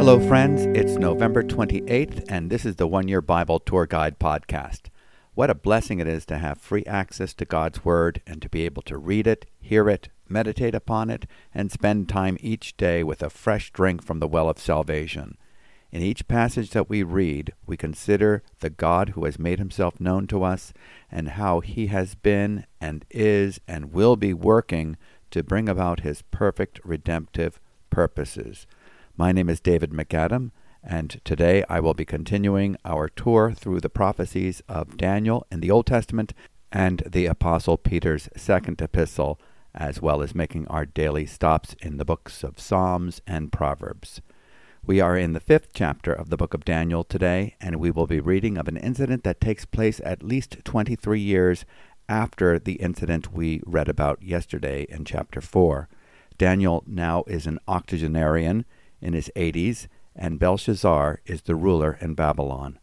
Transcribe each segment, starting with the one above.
Hello, friends. It's November 28th, and this is the One Year Bible Tour Guide podcast. What a blessing it is to have free access to God's Word and to be able to read it, hear it, meditate upon it, and spend time each day with a fresh drink from the well of salvation. In each passage that we read, we consider the God who has made himself known to us and how he has been and is and will be working to bring about his perfect redemptive purposes. My name is David MacAdam, and today I will be continuing our tour through the prophecies of Daniel in the Old Testament and the Apostle Peter's second epistle, as well as making our daily stops in the books of Psalms and Proverbs. We are in the fifth chapter of the book of Daniel today, and we will be reading of an incident that takes place at least 23 years after the incident we read about yesterday in chapter 4. Daniel now is an octogenarian in his 80s, and Belshazzar is the ruler in Babylon.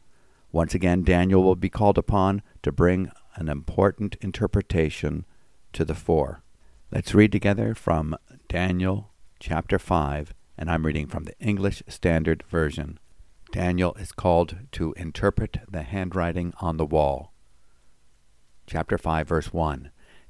Once again, Daniel will be called upon to bring an important interpretation to the fore. Let's read together from Daniel chapter 5, and I'm reading from the English Standard Version. Daniel is called to interpret the handwriting on the wall. Chapter 5, verse 1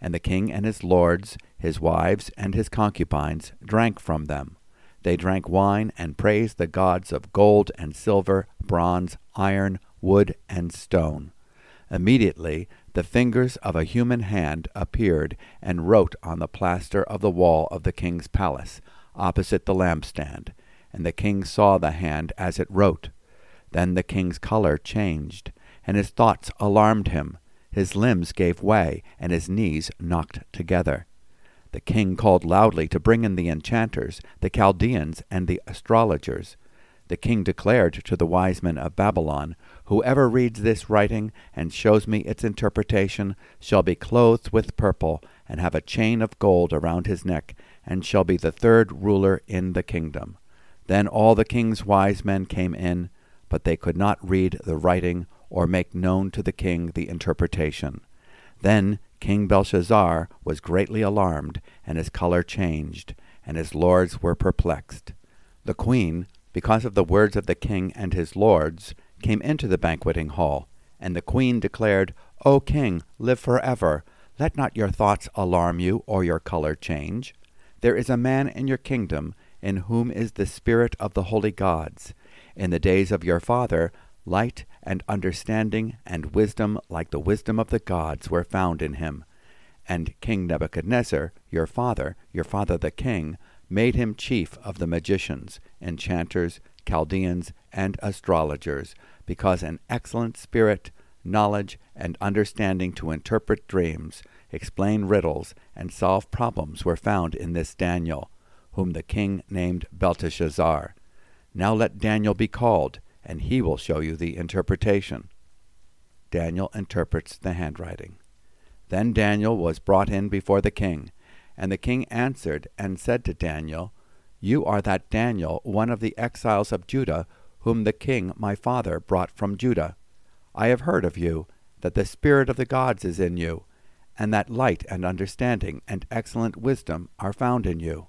And the king and his lords, his wives, and his concubines drank from them. They drank wine and praised the gods of gold and silver, bronze, iron, wood, and stone. Immediately the fingers of a human hand appeared and wrote on the plaster of the wall of the king's palace, opposite the lampstand. And the king saw the hand as it wrote. Then the king's color changed, and his thoughts alarmed him. His limbs gave way, and his knees knocked together. The king called loudly to bring in the enchanters, the Chaldeans, and the astrologers. The king declared to the wise men of Babylon, Whoever reads this writing and shows me its interpretation shall be clothed with purple, and have a chain of gold around his neck, and shall be the third ruler in the kingdom. Then all the king's wise men came in, but they could not read the writing or make known to the king the interpretation. Then King Belshazzar was greatly alarmed, and his color changed, and his lords were perplexed. The queen, because of the words of the king and his lords, came into the banqueting hall, and the queen declared, O king, live forever. Let not your thoughts alarm you, or your color change. There is a man in your kingdom, in whom is the spirit of the holy gods. In the days of your father, light and understanding and wisdom like the wisdom of the gods were found in him. And King Nebuchadnezzar, your father, your father the king, made him chief of the magicians, enchanters, Chaldeans, and astrologers, because an excellent spirit, knowledge, and understanding to interpret dreams, explain riddles, and solve problems were found in this Daniel, whom the king named Belteshazzar. Now let Daniel be called, and he will show you the interpretation. Daniel interprets the handwriting. Then Daniel was brought in before the king, and the king answered and said to Daniel, You are that Daniel, one of the exiles of Judah, whom the king my father brought from Judah. I have heard of you, that the Spirit of the gods is in you, and that light and understanding and excellent wisdom are found in you.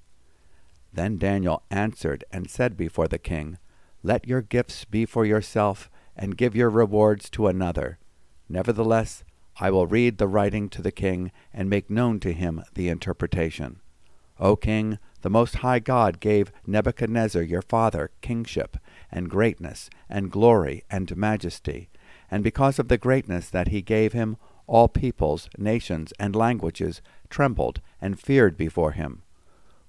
Then Daniel answered and said before the king, Let your gifts be for yourself, and give your rewards to another. Nevertheless, I will read the writing to the king, and make known to him the interpretation. O king, the Most High God gave Nebuchadnezzar your father kingship, and greatness, and glory, and majesty. And because of the greatness that he gave him, all peoples, nations, and languages trembled and feared before him.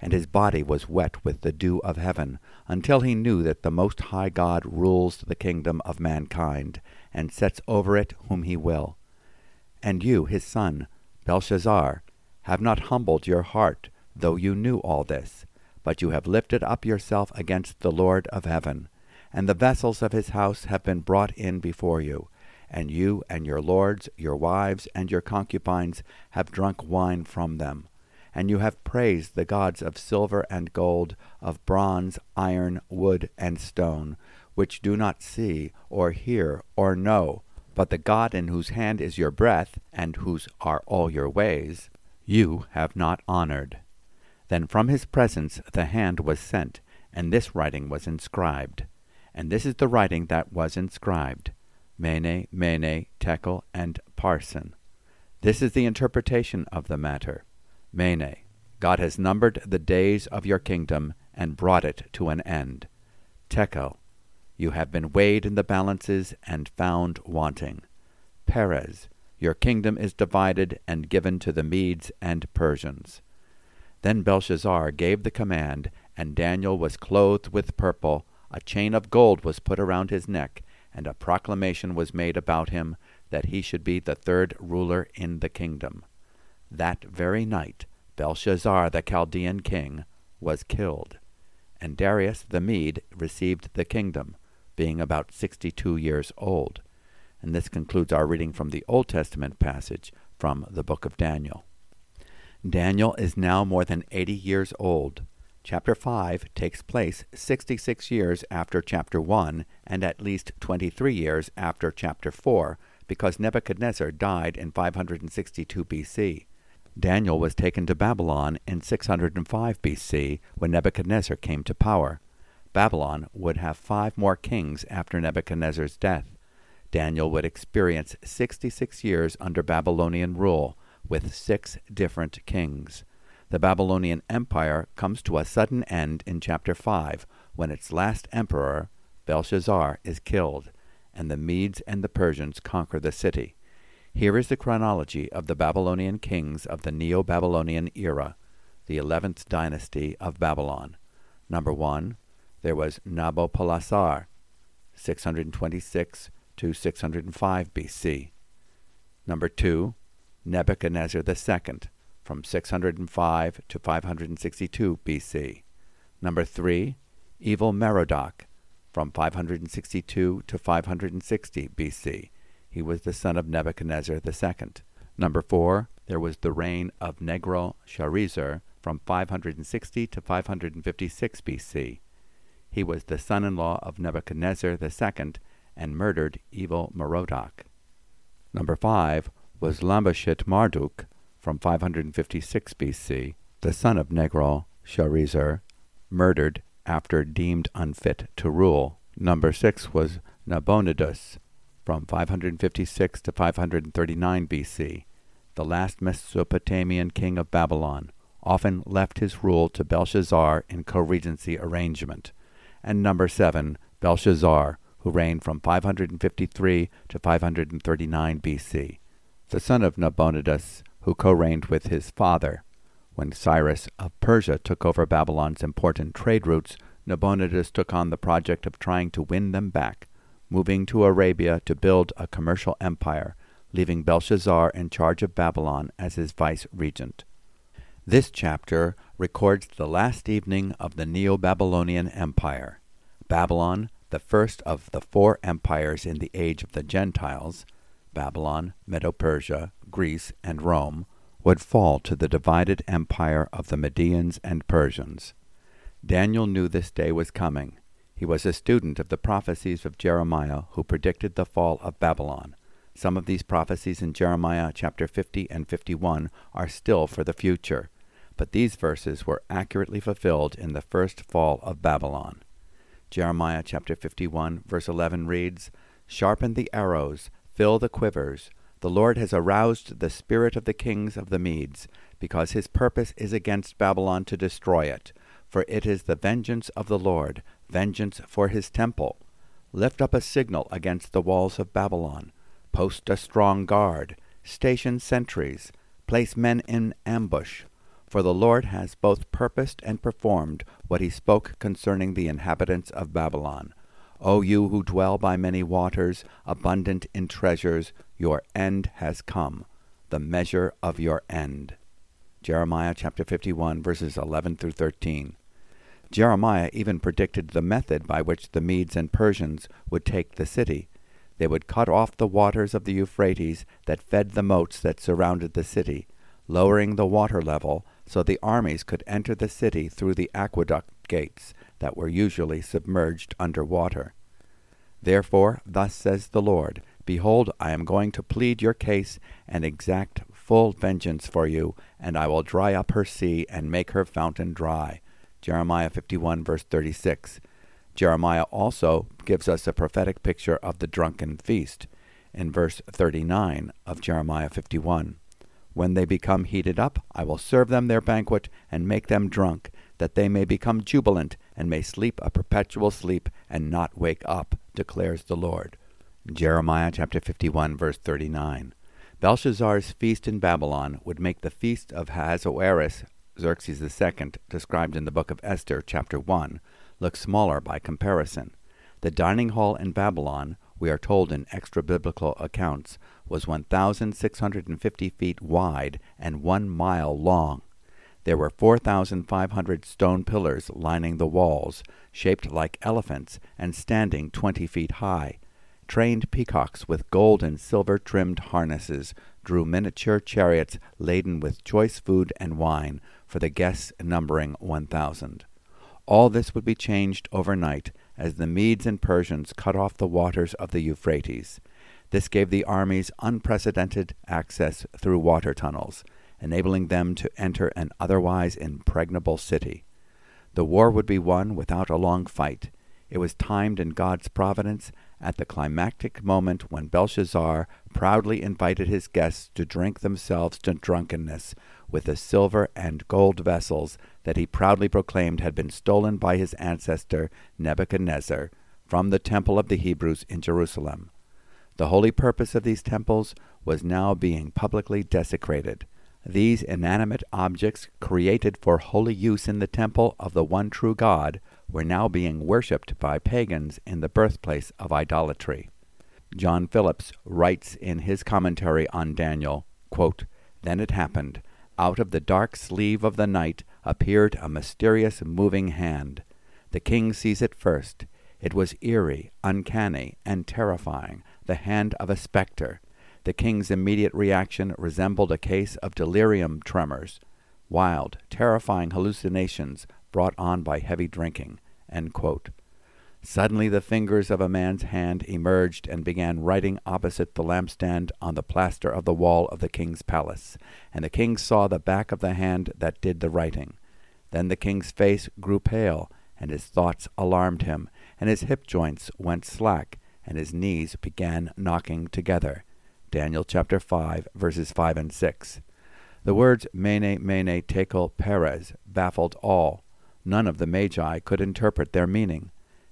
and his body was wet with the dew of heaven, until he knew that the Most High God rules the kingdom of mankind, and sets over it whom he will. And you, his son, Belshazzar, have not humbled your heart, though you knew all this, but you have lifted up yourself against the Lord of heaven and the vessels of his house have been brought in before you. And you and your lords, your wives, and your concubines have drunk wine from them. And you have praised the gods of silver and gold, of bronze, iron, wood, and stone, which do not see, or hear, or know, but the God in whose hand is your breath, and whose are all your ways, you have not honored. Then from his presence the hand was sent, and this writing was inscribed. And this is the writing that was inscribed Mene, Mene, Tekel, and Parsin. This is the interpretation of the matter. Mene, God has numbered the days of your kingdom and brought it to an end. Tekel, you have been weighed in the balances and found wanting. Peres, your kingdom is divided and given to the Medes and Persians. Then Belshazzar gave the command, and Daniel was clothed with purple, a chain of gold was put around his neck, and a proclamation was made about him that he should be the third ruler in the kingdom. That very night Belshazzar the Chaldean king was killed, and Darius the Mede received the kingdom, being about sixty two years old. And this concludes our reading from the Old Testament passage from the book of Daniel. Daniel is now more than eighty years old. Chapter 5 takes place 66 years after chapter 1 and at least 23 years after chapter 4 because Nebuchadnezzar died in 562 BC. Daniel was taken to Babylon in 605 BC when Nebuchadnezzar came to power. Babylon would have five more kings after Nebuchadnezzar's death. Daniel would experience 66 years under Babylonian rule with six different kings. The Babylonian Empire comes to a sudden end in chapter 5 when its last emperor, Belshazzar, is killed, and the Medes and the Persians conquer the city. Here is the chronology of the Babylonian kings of the Neo Babylonian era, the eleventh dynasty of Babylon. Number 1, there was Nabopolassar, 626 to 605 BC. Number 2, Nebuchadnezzar II, from 605 to 562 BC. Number 3, Evil Merodach, from 562 to 560 BC. He was the son of Nebuchadnezzar II. Number 4, there was the reign of Nergal-Sharezer from 560 to 556 BC. He was the son-in-law of Nebuchadnezzar II and murdered evil Merodach. Number 5 was Labashi Marduk from 556 BC, the son of Nergal Sharezer, murdered after deemed unfit to rule. Number 6 was Nabonidus from 556 to 539 BC, the last Mesopotamian king of Babylon, often left his rule to Belshazzar in co-regency arrangement. And number 7, Belshazzar, who reigned from 553 to 539 BC, the son of Nabonidus, who co-reigned with his father. When Cyrus of Persia took over Babylon's important trade routes, Nabonidus took on the project of trying to win them back, moving to Arabia to build a commercial empire, leaving Belshazzar in charge of Babylon as his vice-regent. This chapter records the last evening of the Neo-Babylonian Empire. Babylon, the first of the four empires in the age of the Gentiles, Babylon, Medo-Persia, Greece, and Rome, would fall to the divided empire of the Medians and Persians. Daniel knew this day was coming. He was a student of the prophecies of Jeremiah, who predicted the fall of Babylon. Some of these prophecies in Jeremiah chapter 50 and 51 are still for the future, but these verses were accurately fulfilled in the first fall of Babylon. Jeremiah chapter 51, verse 11 reads, Sharpen the arrows, fill the quivers. The Lord has aroused the spirit of the kings of the Medes, because his purpose is against Babylon to destroy it. For it is the vengeance of the Lord, vengeance for his temple. Lift up a signal against the walls of Babylon. Post a strong guard, station sentries, place men in ambush. For the Lord has both purposed and performed what he spoke concerning the inhabitants of Babylon. O you who dwell by many waters, abundant in treasures, your end has come, the measure of your end. Jeremiah chapter 51, verses 11 through 13. Jeremiah even predicted the method by which the Medes and Persians would take the city. They would cut off the waters of the Euphrates that fed the moats that surrounded the city, lowering the water level so the armies could enter the city through the aqueduct gates that were usually submerged under water. Therefore, thus says the Lord Behold, I am going to plead your case and exact full vengeance for you, and I will dry up her sea and make her fountain dry. Jeremiah 51, verse 36. Jeremiah also gives us a prophetic picture of the drunken feast in verse 39 of Jeremiah 51. When they become heated up, I will serve them their banquet and make them drunk, that they may become jubilant and may sleep a perpetual sleep and not wake up, declares the Lord. Jeremiah chapter 51 verse 39. Belshazzar's feast in Babylon would make the feast of Ahasuerus, Xerxes II, described in the book of Esther chapter 1, look smaller by comparison. The dining hall in Babylon, we are told in extra biblical accounts, was 1,650 feet wide and one mile long. There were 4,500 stone pillars lining the walls, shaped like elephants and standing 20 feet high. Trained peacocks with gold and silver trimmed harnesses drew miniature chariots laden with choice food and wine for the guests numbering 1,000. All this would be changed overnight as the Medes and Persians cut off the waters of the Euphrates. This gave the armies unprecedented access through water tunnels, enabling them to enter an otherwise impregnable city. The war would be won without a long fight. It was timed in God's providence at the climactic moment when Belshazzar proudly invited his guests to drink themselves to drunkenness with the silver and gold vessels that he proudly proclaimed had been stolen by his ancestor Nebuchadnezzar from the temple of the Hebrews in Jerusalem. The holy purpose of these temples was now being publicly desecrated. These inanimate objects, created for holy use in the temple of the one true God, were now being worshipped by pagans in the birthplace of idolatry. John Phillips writes in his commentary on Daniel quote, Then it happened, out of the dark sleeve of the night appeared a mysterious moving hand. The king sees it first. It was eerie, uncanny, and terrifying, the hand of a spectre. The king's immediate reaction resembled a case of delirium tremors, wild, terrifying hallucinations brought on by heavy drinking. Suddenly the fingers of a man's hand emerged and began writing opposite the lampstand on the plaster of the wall of the king's palace, and the king saw the back of the hand that did the writing. Then the king's face grew pale, and his thoughts alarmed him, and his hip joints went slack, and his knees began knocking together. Daniel chapter 5, verses 5 and 6. The words Mene, Mene, Tekel, Peres baffled all. None of the Magi could interpret their meaning.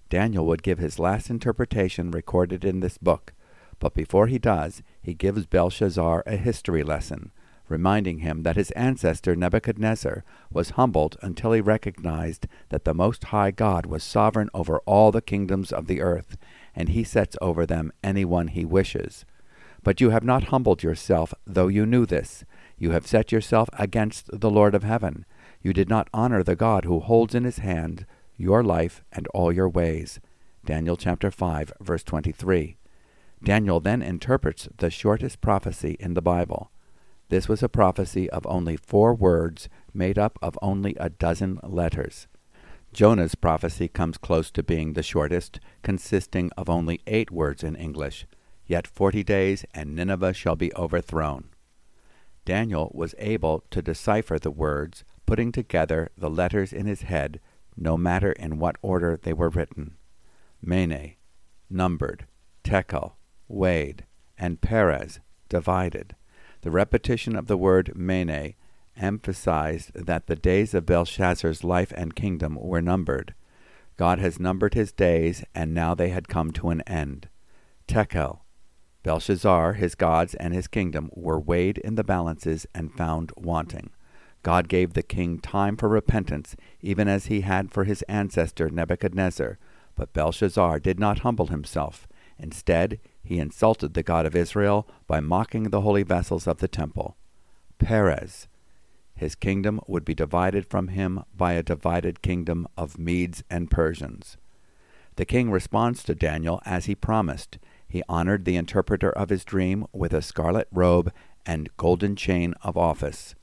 Daniel would give his last interpretation recorded in this book, but before he does, he gives Belshazzar a history lesson, reminding him that his ancestor Nebuchadnezzar was humbled until he recognized that the Most High God was sovereign over all the kingdoms of the earth, and he sets over them any one he wishes. But you have not humbled yourself, though you knew this. You have set yourself against the Lord of heaven. You did not honor the God who holds in his hand your life and all your ways. Daniel chapter 5, verse 23. Daniel then interprets the shortest prophecy in the Bible. This was a prophecy of only four words made up of only a dozen letters. Jonah's prophecy comes close to being the shortest, consisting of only eight words in English. Yet forty days, and Nineveh shall be overthrown. Daniel was able to decipher the words, putting together the letters in his head, no matter in what order they were written. Mene, numbered, tekel, weighed, and Peres, divided. The repetition of the word Mene emphasized that the days of Belshazzar's life and kingdom were numbered. God has numbered his days, and now they had come to an end. Tekel. Belshazzar, his gods, and his kingdom were weighed in the balances and found wanting. God gave the king time for repentance, even as he had for his ancestor Nebuchadnezzar. But Belshazzar did not humble himself. Instead, he insulted the God of Israel by mocking the holy vessels of the temple. Peres. His kingdom would be divided from him by a divided kingdom of Medes and Persians. The king responds to Daniel as he promised. He honored the interpreter of his dream with a scarlet robe and golden chain of office.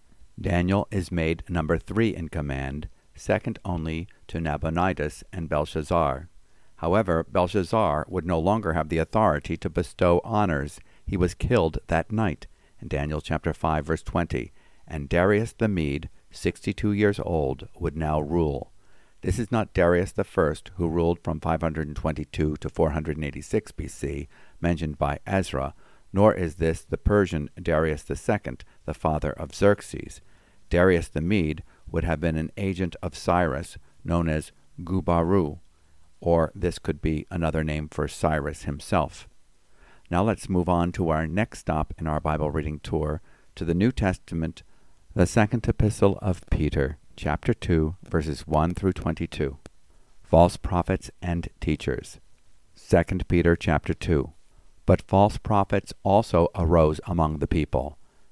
Daniel is made number three in command, second only to Nabonidus and Belshazzar. However, Belshazzar would no longer have the authority to bestow honors. He was killed that night in Daniel chapter 5 verse 20 and Darius the Mede, sixty two years old, would now rule. This is not Darius the First, who ruled from 522 to 486 BC, mentioned by Ezra, nor is this the Persian Darius the Second, the father of Xerxes. Darius the Mede would have been an agent of Cyrus, known as Gubaru, or this could be another name for Cyrus himself. Now let's move on to our next stop in our Bible reading tour to the New Testament the second epistle of Peter, chapter 2, verses 1 through 22. False prophets and teachers. 2 Peter chapter 2. But false prophets also arose among the people,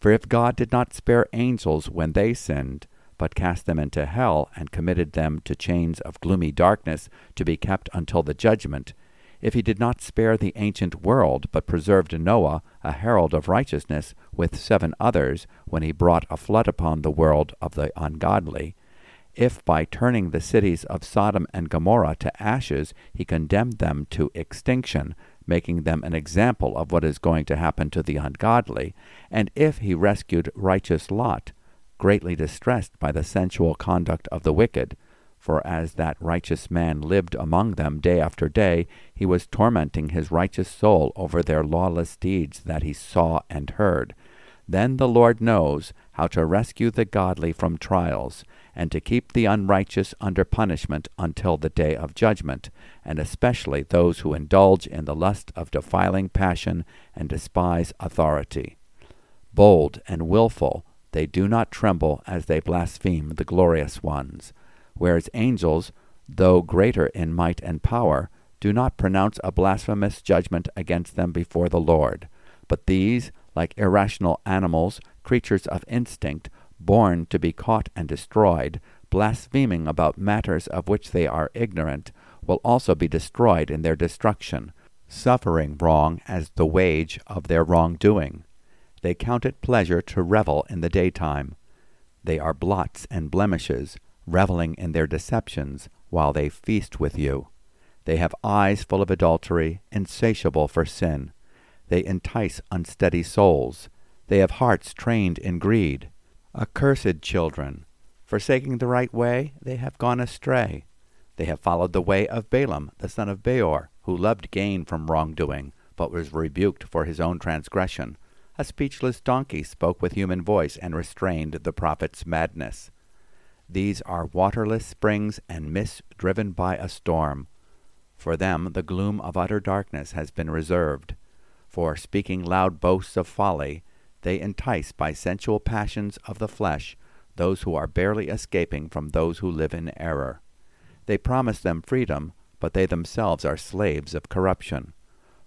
For if God did not spare angels when they sinned, but cast them into hell and committed them to chains of gloomy darkness to be kept until the judgment, if he did not spare the ancient world, but preserved Noah, a herald of righteousness, with seven others, when he brought a flood upon the world of the ungodly, if by turning the cities of Sodom and Gomorrah to ashes he condemned them to extinction, making them an example of what is going to happen to the ungodly, and if he rescued righteous Lot, greatly distressed by the sensual conduct of the wicked, for as that righteous man lived among them day after day, he was tormenting his righteous soul over their lawless deeds that he saw and heard. Then the Lord knows how to rescue the godly from trials, and to keep the unrighteous under punishment until the day of judgment, and especially those who indulge in the lust of defiling passion and despise authority. Bold and wilful, they do not tremble as they blaspheme the glorious ones whereas angels, though greater in might and power, do not pronounce a blasphemous judgment against them before the Lord. But these, like irrational animals, creatures of instinct, born to be caught and destroyed, blaspheming about matters of which they are ignorant, will also be destroyed in their destruction, suffering wrong as the wage of their wrongdoing. They count it pleasure to revel in the daytime. They are blots and blemishes, reveling in their deceptions while they feast with you. They have eyes full of adultery, insatiable for sin. They entice unsteady souls. They have hearts trained in greed. Accursed children, forsaking the right way, they have gone astray. They have followed the way of Balaam, the son of Beor, who loved gain from wrongdoing, but was rebuked for his own transgression. A speechless donkey spoke with human voice and restrained the prophet's madness. These are waterless springs and mists driven by a storm. For them the gloom of utter darkness has been reserved. For speaking loud boasts of folly, they entice by sensual passions of the flesh those who are barely escaping from those who live in error. They promise them freedom, but they themselves are slaves of corruption.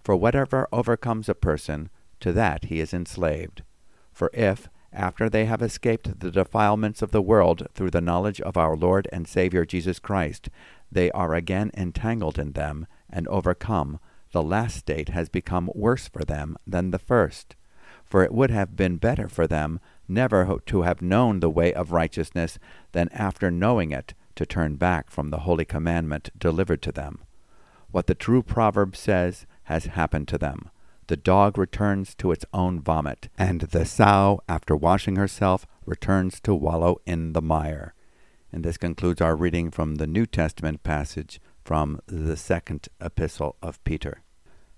For whatever overcomes a person, to that he is enslaved. For if, after they have escaped the defilements of the world through the knowledge of our Lord and Saviour Jesus Christ, they are again entangled in them and overcome, the last state has become worse for them than the first. For it would have been better for them never to have known the way of righteousness than after knowing it to turn back from the holy commandment delivered to them. What the true proverb says has happened to them. The dog returns to its own vomit, and the sow, after washing herself, returns to wallow in the mire. And this concludes our reading from the New Testament passage from the second epistle of Peter.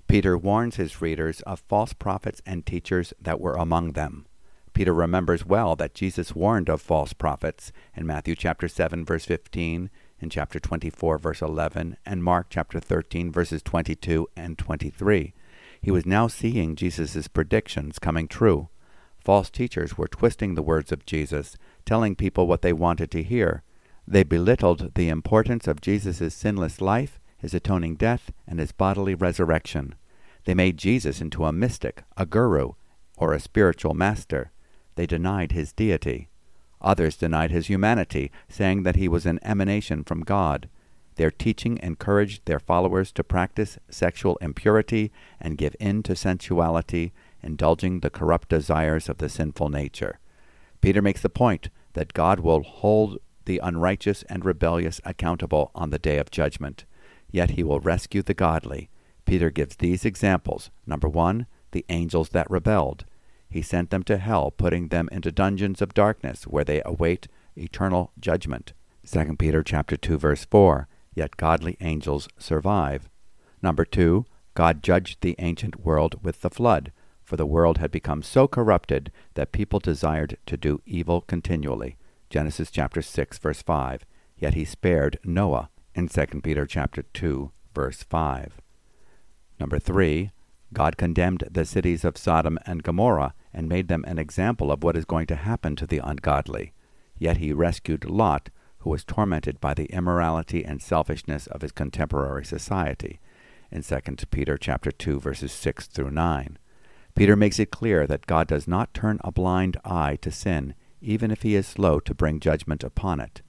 Peter warns his readers of false prophets and teachers that were among them. Peter remembers well that Jesus warned of false prophets in Matthew chapter 7 verse 15, in chapter 24 verse 11, and Mark chapter 13 verses 22 and 23. He was now seeing Jesus' predictions coming true. False teachers were twisting the words of Jesus, telling people what they wanted to hear. They belittled the importance of Jesus' sinless life, his atoning death, and his bodily resurrection. They made Jesus into a mystic, a guru, or a spiritual master. They denied his deity. Others denied his humanity, saying that he was an emanation from God. Their teaching encouraged their followers to practice sexual impurity and give in to sensuality, indulging the corrupt desires of the sinful nature. Peter makes the point that God will hold the unrighteous and rebellious accountable on the day of judgment, yet he will rescue the godly. Peter gives these examples. Number one, the angels that rebelled. He sent them to hell, putting them into dungeons of darkness where they await eternal judgment. 2 Peter chapter 2 verse 4. Yet godly angels survive. Number 2. God judged the ancient world with the flood, for the world had become so corrupted that people desired to do evil continually. Genesis chapter 6 verse 5. Yet he spared Noah in 2 Peter chapter 2 verse 5. Number 3. God condemned the cities of Sodom and Gomorrah and made them an example of what is going to happen to the ungodly. Yet he rescued Lot, who was tormented by the immorality and selfishness of his contemporary society, in 2 Peter chapter 2 verses 6 through 9. Peter makes it clear that God does not turn a blind eye to sin, even if he is slow to bring judgment upon it,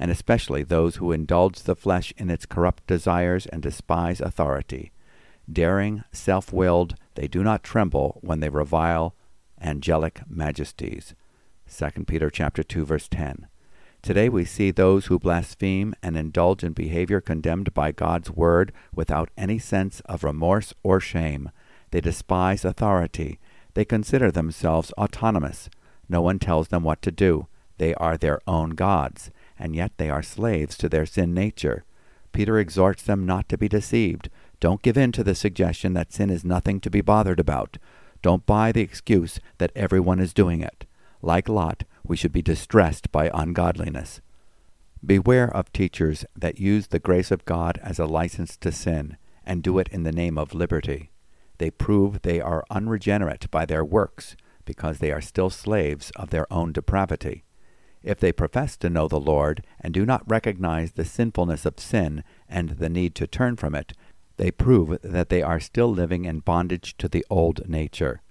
and especially those who indulge the flesh in its corrupt desires and despise authority. Daring, self-willed, they do not tremble when they revile angelic majesties. 2 Peter chapter 2 verse 10. Today we see those who blaspheme and indulge in behavior condemned by God's word without any sense of remorse or shame. They despise authority. They consider themselves autonomous. No one tells them what to do. They are their own gods, and yet they are slaves to their sin nature. Peter exhorts them not to be deceived. Don't give in to the suggestion that sin is nothing to be bothered about. Don't buy the excuse that everyone is doing it. Like Lot, we should be distressed by ungodliness. Beware of teachers that use the grace of God as a license to sin, and do it in the name of liberty. They prove they are unregenerate by their works, because they are still slaves of their own depravity. If they profess to know the Lord, and do not recognize the sinfulness of sin and the need to turn from it, they prove that they are still living in bondage to the old nature.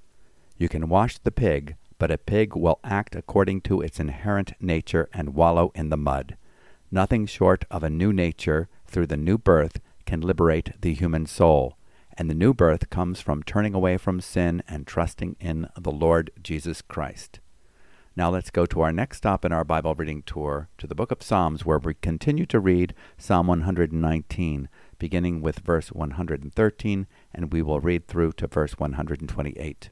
You can wash the pig, but a pig will act according to its inherent nature and wallow in the mud. Nothing short of a new nature through the new birth can liberate the human soul, and the new birth comes from turning away from sin and trusting in the Lord Jesus Christ. Now let's go to our next stop in our Bible reading tour to the book of Psalms, where we continue to read Psalm 119 beginning with verse 113, and we will read through to verse 128.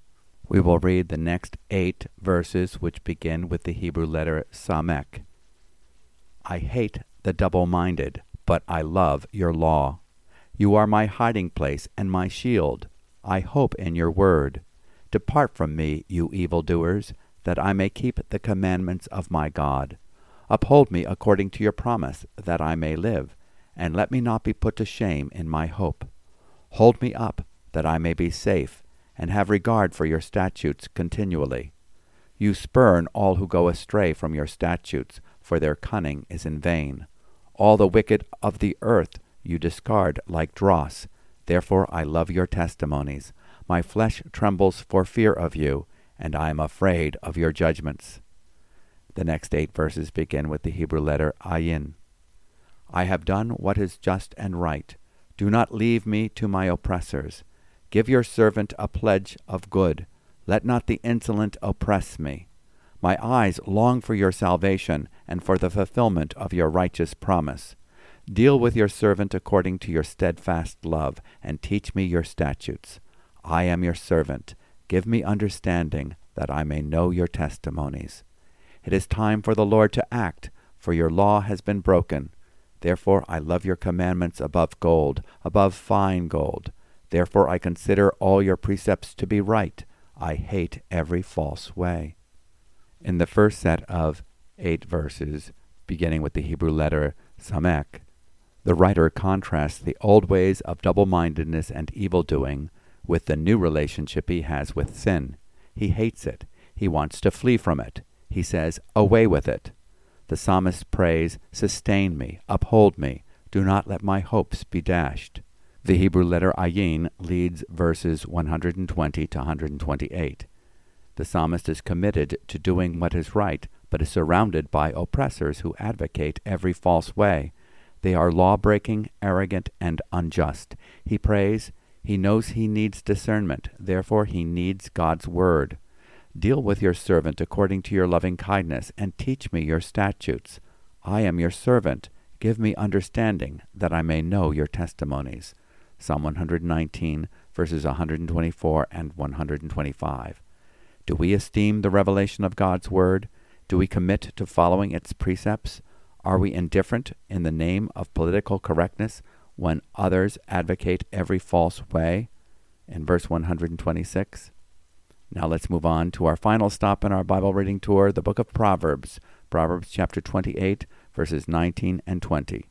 We will read the next eight verses, which begin with the Hebrew letter Samek. I hate the double minded, but I love your law. You are my hiding place and my shield. I hope in your word. Depart from me, you evildoers, that I may keep the commandments of my God. Uphold me according to your promise, that I may live and let me not be put to shame in my hope. Hold me up, that I may be safe, and have regard for your statutes continually. You spurn all who go astray from your statutes, for their cunning is in vain. All the wicked of the earth you discard like dross. Therefore I love your testimonies. My flesh trembles for fear of you, and I am afraid of your judgments. The next eight verses begin with the Hebrew letter ayin. I have done what is just and right. Do not leave me to my oppressors. Give your servant a pledge of good. Let not the insolent oppress me. My eyes long for your salvation and for the fulfillment of your righteous promise. Deal with your servant according to your steadfast love, and teach me your statutes. I am your servant. Give me understanding, that I may know your testimonies. It is time for the Lord to act, for your law has been broken. Therefore I love your commandments above gold, above fine gold. Therefore I consider all your precepts to be right. I hate every false way. In the first set of eight verses, beginning with the Hebrew letter Samek, the writer contrasts the old ways of double mindedness and evil doing with the new relationship he has with sin. He hates it. He wants to flee from it. He says, Away with it. The psalmist prays, Sustain me, uphold me, do not let my hopes be dashed. The Hebrew letter ayin leads verses 120 to 128. The psalmist is committed to doing what is right, but is surrounded by oppressors who advocate every false way. They are law breaking, arrogant, and unjust. He prays, he knows he needs discernment, therefore he needs God's word. Deal with your servant according to your loving kindness, and teach me your statutes. I am your servant. Give me understanding, that I may know your testimonies. Psalm 119, verses 124 and 125. Do we esteem the revelation of God's Word? Do we commit to following its precepts? Are we indifferent in the name of political correctness when others advocate every false way? In verse 126. Now let's move on to our final stop in our Bible reading tour, the book of Proverbs, Proverbs chapter 28, verses 19 and 20.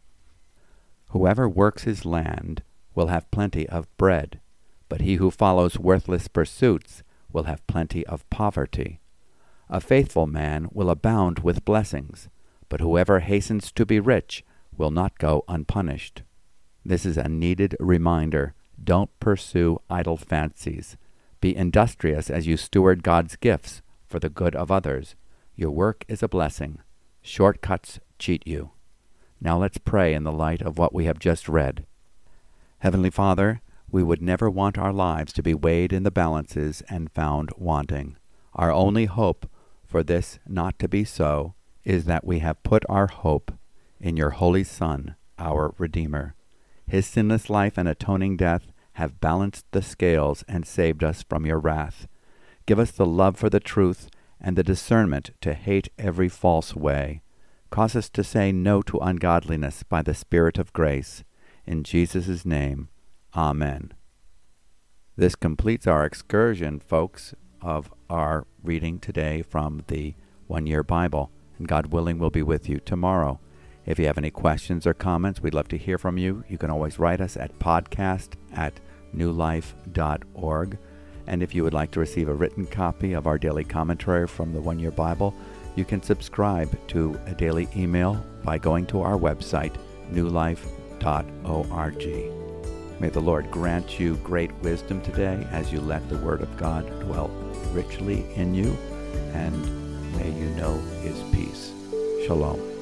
Whoever works his land will have plenty of bread, but he who follows worthless pursuits will have plenty of poverty. A faithful man will abound with blessings, but whoever hastens to be rich will not go unpunished. This is a needed reminder. Don't pursue idle fancies. Be industrious as you steward God's gifts for the good of others. Your work is a blessing. Shortcuts cheat you. Now let's pray in the light of what we have just read. Heavenly Father, we would never want our lives to be weighed in the balances and found wanting. Our only hope for this not to be so is that we have put our hope in your Holy Son, our Redeemer. His sinless life and atoning death have balanced the scales and saved us from your wrath. Give us the love for the truth and the discernment to hate every false way. Cause us to say no to ungodliness by the Spirit of grace in Jesus' name, Amen. This completes our excursion, folks, of our reading today from the One Year Bible. And God willing, we'll be with you tomorrow. If you have any questions or comments, we'd love to hear from you. You can always write us at podcast at newlife.org. And if you would like to receive a written copy of our daily commentary from the One Year Bible, you can subscribe to a daily email by going to our website, newlife.org. May the Lord grant you great wisdom today as you let the Word of God dwell richly in you, and may you know His peace. Shalom.